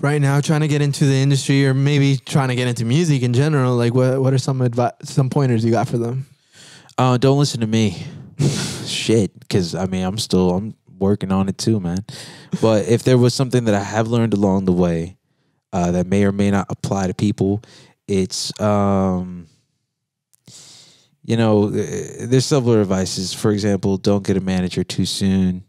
right now trying to get into the industry or maybe trying to get into music in general, like what what are some advice some pointers you got for them? Uh, don't listen to me. Shit, because I mean, I'm still I'm working on it too, man. But if there was something that I have learned along the way uh, that may or may not apply to people, it's um, you know, eh, there's several advices. For example, don't get a manager too soon.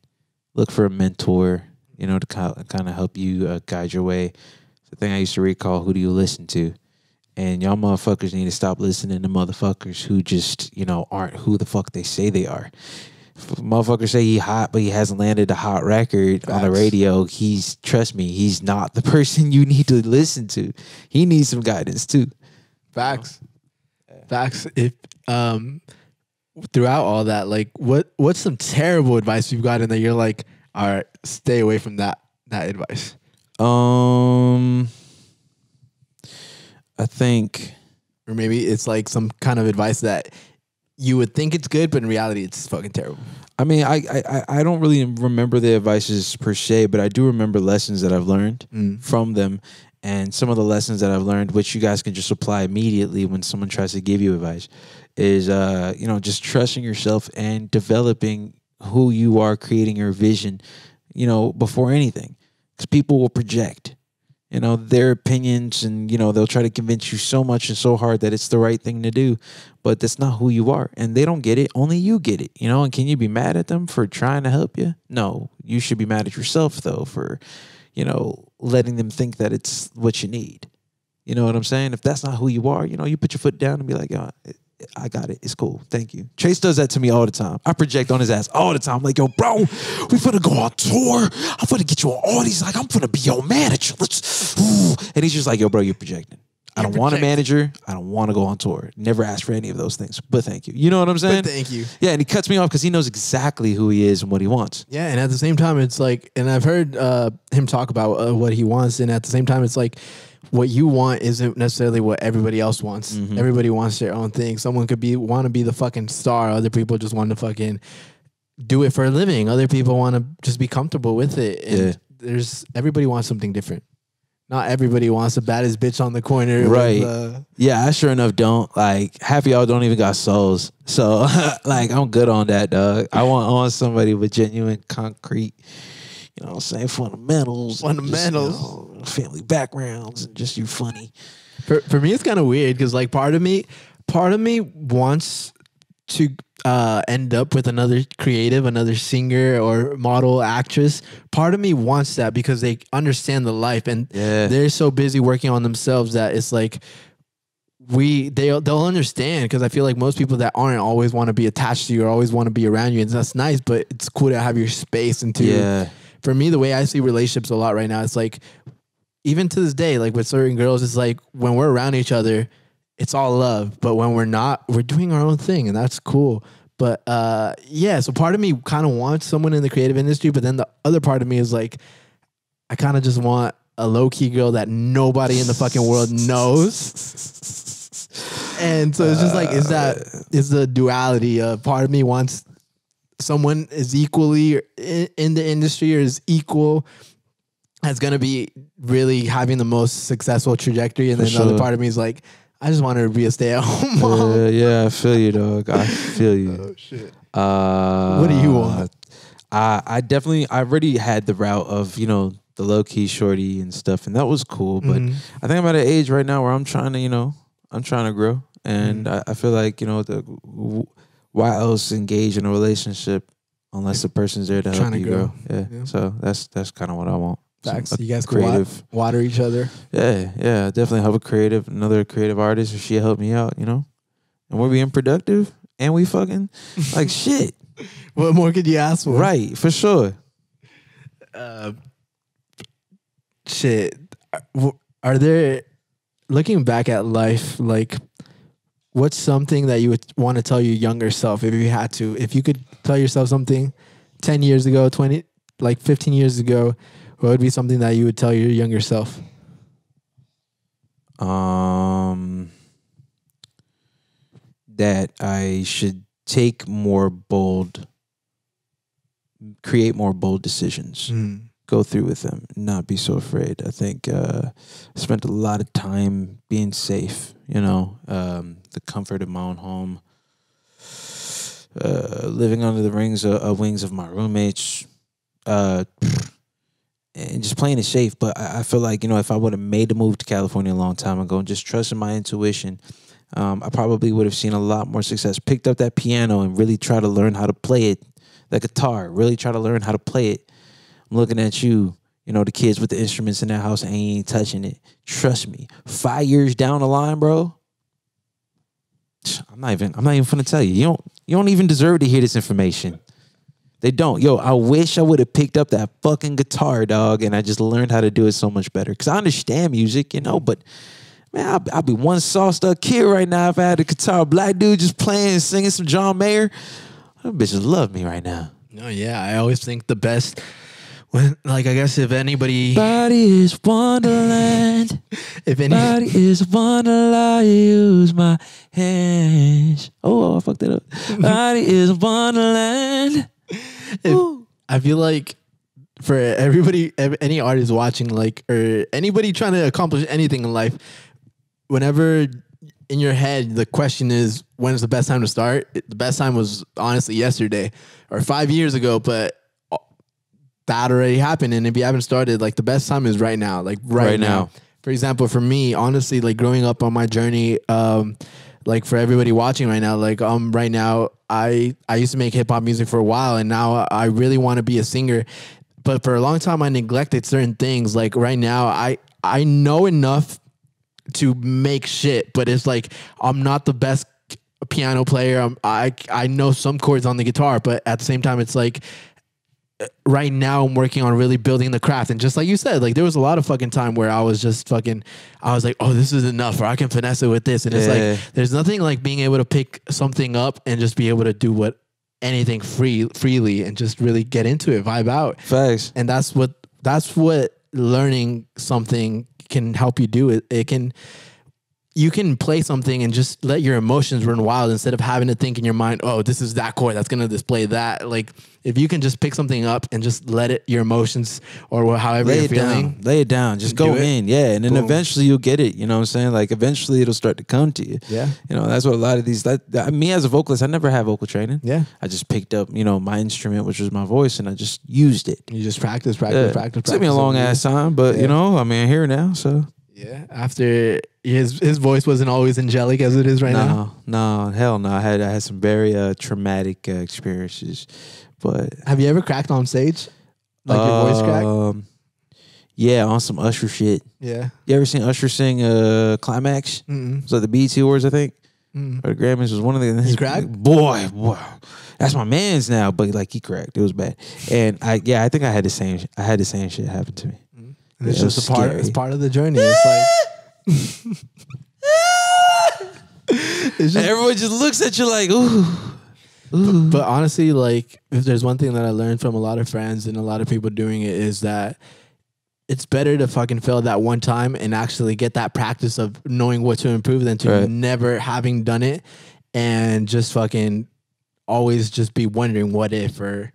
Look for a mentor, you know, to kind of help you uh, guide your way. It's the thing I used to recall. Who do you listen to? And y'all motherfuckers need to stop listening to motherfuckers who just, you know, aren't who the fuck they say they are. If motherfuckers say he hot, but he hasn't landed a hot record on the radio. He's trust me, he's not the person you need to listen to. He needs some guidance too. Facts. Facts. If um throughout all that, like what what's some terrible advice you've gotten that you're like, all right, stay away from that that advice. Um, I think Or maybe it's like some kind of advice that you would think it's good, but in reality it's fucking terrible. I mean, I, I I- don't really remember the advices per se, but I do remember lessons that I've learned Mm. from them, and some of the lessons that I've learned, which you guys can just apply immediately when someone tries to give you advice, is uh you know just trusting yourself and developing who you are, creating your vision, you know, before anything, because people will project. You know their opinions, and you know they'll try to convince you so much and so hard that it's the right thing to do, but that's not who you are, and they don't get it. Only you get it. You know, and can you be mad at them for trying to help you? No, you should be mad at yourself though for, you know, letting them think that it's what you need. You know what I'm saying? If that's not who you are, you know, you put your foot down and be like, yo, I got it. It's cool. Thank you. Chase does that to me all the time. I project on his ass all the time. I'm like, yo, bro, we finna go on tour. I'm finna get you on all these. Like, I'm finna be your manager. Let's, ooh. and he's just like, yo, bro, you're projecting. I don't want a manager. I don't want to go on tour. Never asked for any of those things. But thank you. You know what I'm saying? But thank you. yeah, and he cuts me off because he knows exactly who he is and what he wants. Yeah, and at the same time, it's like, and I've heard uh, him talk about uh, what he wants, and at the same time, it's like, what you want isn't necessarily what everybody else wants. Mhm. Everybody wants their own thing. Someone could be want to be the fucking star. Other people just want to fucking do it for a living. Other people want to just be comfortable with it. And Yeah. there's everybody wants something different. Not everybody wants the baddest bitch on the corner. with, Right. uh, Yeah, I sure enough don't. Like half of y'all don't even got souls. So like I'm good on that, dog. I want I want somebody with genuine concrete, you know what I'm saying, fundamentals. and just, you Fundamentals. know, family backgrounds and just you funny. For for me, it's kind of weird because like part of me, part of me wants to uh, end up with another creative, another singer or model, actress. Part of me wants that because they understand the life and Yeah. they're so busy working on themselves that it's like we they they'll understand because I feel like most people that aren't always want to be attached to you or always want to be around you and that's nice, but it's cool to have your space and to Yeah. For me, the way I see relationships a lot right now, it's like even to this day, like with certain girls, it's like when we're around each other, it's all love. But when we're not, we're doing our own thing, and that's cool. But uh, yeah, so part of me kind of wants someone in the creative industry, but then the other part of me is like, I kind of just want a low key girl that nobody in the fucking world knows. And so it's just like, is that is the duality of part of me wants someone is equally in, the industry or is equal that's going to be really having the most successful trajectory and For then the other part of me is like i just want to be a stay-at-home mom Uh, yeah, I feel you, dog. I feel you. oh, shit Uh, What do you want? I I definitely I already had the route of you know the low key shorty and stuff, and that was cool. But Mhm. I think I'm at an age right now where I'm trying to you know I'm trying to grow, and Mm-hmm. I, I feel like you know the w- why else engage in a relationship unless the person's there to help to you grow. grow. Yeah. Yeah. So that's that's kind of what I want. Facts. a You guys can creative. water each other. Yeah, yeah, definitely help a creative, another creative artist, if she help me out, you know, and we're being productive and we fucking like shit, What more could you ask for? right? For sure. Uh, shit. Are- Are there, looking back at life, like, what's something that you would want to tell your younger self if you had to? If you could tell yourself something 10 years ago, 20, like 15 years ago, what would be something that you would tell your younger self? Um, that I should take more bold, create more bold decisions. go through with them, not be so afraid. I think uh, I spent a lot of time being safe, you know, um, the comfort of my own home, uh, living under the rings of, uh, wings of my roommates, uh, and just playing it safe. But I, I feel like, you know, if I would have made the move to California a long time ago and just trusting my intuition, um, I probably would have seen a lot more success. Picked up that piano and really try to learn how to play it, the guitar, really try to learn how to play it. I'm looking at you, you know, the kids with the instruments in their house ain't touching it. Trust me, five years down the line, bro. I'm not even. I'm not even gonna tell you. You don't. You don't even deserve to hear this information. They don't. Yo, I wish I would have picked up that fucking guitar, dog, and I just learned how to do it so much better. Cause I understand music, you know, but man, I'll be one sauced up kid right now if I had a guitar, black dude just playing, and singing some John Mayer. Them bitches love me right now. No, yeah. I always think the best when, like, I guess if anybody, Body is wonderland. if any, Body is wonderland. I use my hands. Oh, I fucked it up. Body is wonderland. Ooh. I feel like for everybody, any artist watching, like, or anybody trying to accomplish anything in life, whenever in your head the question is, when's the best time to start? The best time was honestly yesterday or five years ago, but that already happened. And if you haven't started, like, the best time is right now, like, right, Right now. now. For example, for me, honestly, like, growing up on my journey, um, like for everybody watching right now, like um right now I I used to make hip hop music for a while and now I really want to be a singer. But for a long time I neglected certain things. Like right now I I know enough to make shit, but it's like I'm not the best piano player. I'm, I I know some chords on the guitar, but at the same time it's like right now I'm working on really building the craft. And just like you said, like there was a lot of fucking time where I was just fucking, I was like, oh, this is enough, or I can finesse it with this. And it's like, there's nothing like being able to pick something up and just be able to do what anything free freely and just really get into it, vibe out. Facts. And that's what that's what learning something can help you do. It it can you can play something and just let your emotions run wild instead of having to think in your mind, oh, this is that chord that's gonna display that. Like if you can just pick something up and just let it your emotions or however Lay you're it feeling. down. Lay it down. Just go it. in. Yeah. And then Boom. eventually you'll get it. You know what I'm saying? Like eventually it'll start to come to you. Yeah. You know, that's what a lot of these that, that- me as a vocalist, I never had vocal training. Yeah. I just picked up, you know, my instrument, which was my voice, and I just used it. You just practice, practice, Yeah. practice, Took me a long ass time, but Yeah. you know, I mean, I'm here now, so Yeah. After his his voice wasn't always angelic as it is right now. No, no, hell no. I had I had some very uh, traumatic uh, experiences, but Have you ever cracked on stage? Like your voice cracked? um, Yeah, on some Usher shit. Yeah. You ever seen Usher sing uh, "Climax"? Mm-mm. It's like the BET Awards, I think, Mm. or the Grammys was one of the. He cracked? Boy, boy, that's my man's now. But like he cracked, it was bad. And I, yeah, I think I had the same. I had the same shit happen to me. And it's it just a part. scary. It's part of the journey. It's like. it's And just, everyone just looks at you like, ooh, ooh. but honestly, like if there's one thing that I learned from a lot of friends and a lot of people doing it is that it's better to fucking fail that one time and actually get that practice of knowing what to improve than to Right. never having done it and just fucking always just be wondering what if or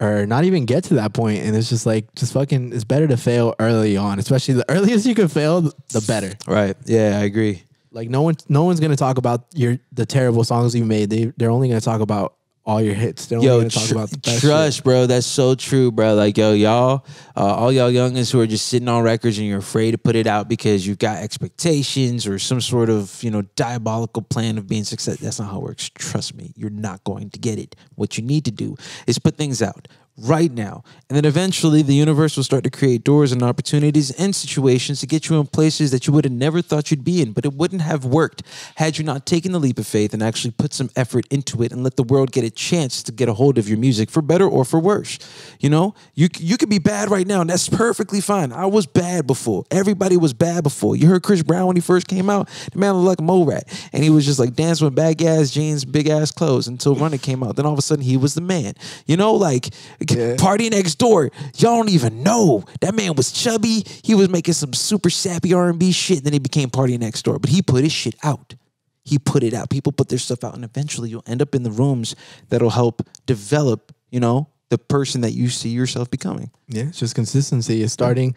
or not even get to that point and it's just like just fucking it's better to fail early on especially the earliest you can fail the better Right. Yeah, I agree. like no one no one's gonna talk about your the terrible songs you made they they're only gonna talk about all your hits only Yo, gonna talk about the best trust, shit. bro. That's so true, bro. Like, yo, y'all, uh, all y'all youngins who are just sitting on records and you're afraid to put it out because you've got expectations or some sort of, you know, diabolical plan of being success. That's not how it works. Trust me, you're not going to get it. What you need to do is put things out right now. And then eventually the universe will start to create doors and opportunities and situations to get you in places that you would have never thought you'd be in. But it wouldn't have worked had you not taken the leap of faith and actually put some effort into it and let the world get a chance to get a hold of your music for better or for worse. You know, you, you could be bad right now, and that's perfectly fine. I was bad before. Everybody was bad before. You heard Chris Brown when he first came out? The man looked like a mole rat. And he was just like dancing with baggy ass jeans, big ass clothes until Running came out. Then all of a sudden he was the man. You know, like Yeah. PartyNextDoor. Y'all don't even know. That man was chubby. He was making some super sappy R&B shit. And then he became PartyNextDoor. But he put his shit out. He put it out. People put their stuff out, and eventually you'll end up in the rooms that'll help develop, you know, the person that you see yourself becoming. yeah it's just consistency it's starting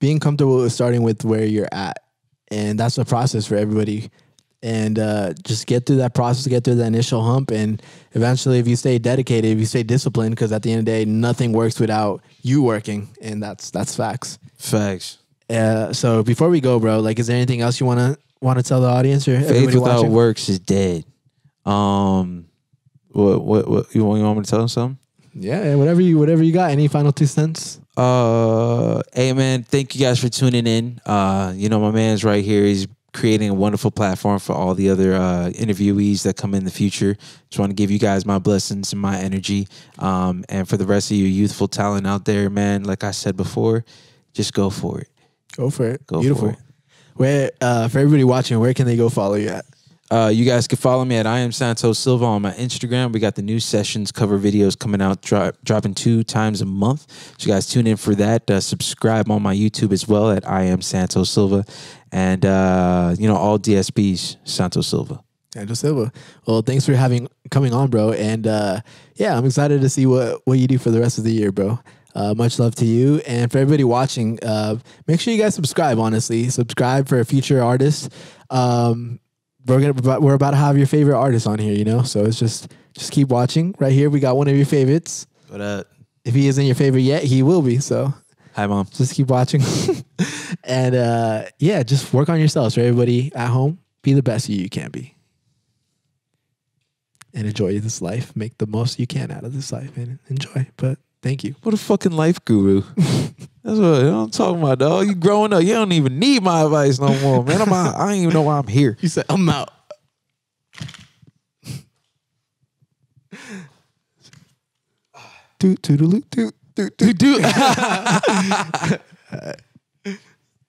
being comfortable with starting with where you're at and that's a process for everybody and uh, just get through that process get through the initial hump and eventually if you stay dedicated if you stay disciplined because at the end of the day nothing works without you working and that's that's facts Facts. Uh, so before we go, bro, like, is there anything else you wanna wanna tell the audience or Faith without watching? works is dead. Um, what, what, what, you want, you want me to tell them something? Yeah, yeah, whatever you whatever you got. Any final two cents? Uh, hey man, thank you guys for tuning in. Uh, you know my man's right here. He's creating a wonderful platform for all the other uh, interviewees that come in the future. Just want to give you guys my blessings and my energy. Um, and for the rest of you youthful talent out there, man, like I said before, just go for it. Go for it. Go Beautiful. for it. Where uh, for everybody watching, where can they go follow you at? Uh, you guys can follow me at I am Santos Silva on my Instagram. We got the new sessions cover videos coming out, drop, dropping two times a month. So you guys tune in for that. Uh, subscribe on my YouTube as well at I am Santos Silva, and uh, you know all DSPs Santos Silva. Santos Silva. Well, thanks for having coming on, bro. And uh, yeah, I'm excited to see what what you do for the rest of the year, bro. Uh, much love to you, and for everybody watching, uh, make sure you guys subscribe. Honestly, subscribe for future artists. Um, we're gonna we're about to have your favorite artist on here, you know. So it's just just keep watching. Right here, we got one of your favorites. What up? If he isn't your favorite yet, he will be. So Hi, mom. just keep watching, and uh, yeah, just work on yourselves. For everybody at home, be the best you you can be and enjoy this life. Make the most you can out of this life and enjoy. But thank you. What a fucking life guru. That's what, you know what I'm talking about, dog. You growing up, you don't even need my advice no more, man. I'm out, I don't even know why I'm here. You said I'm out. Toot toodaloo toot toot toot. Dude.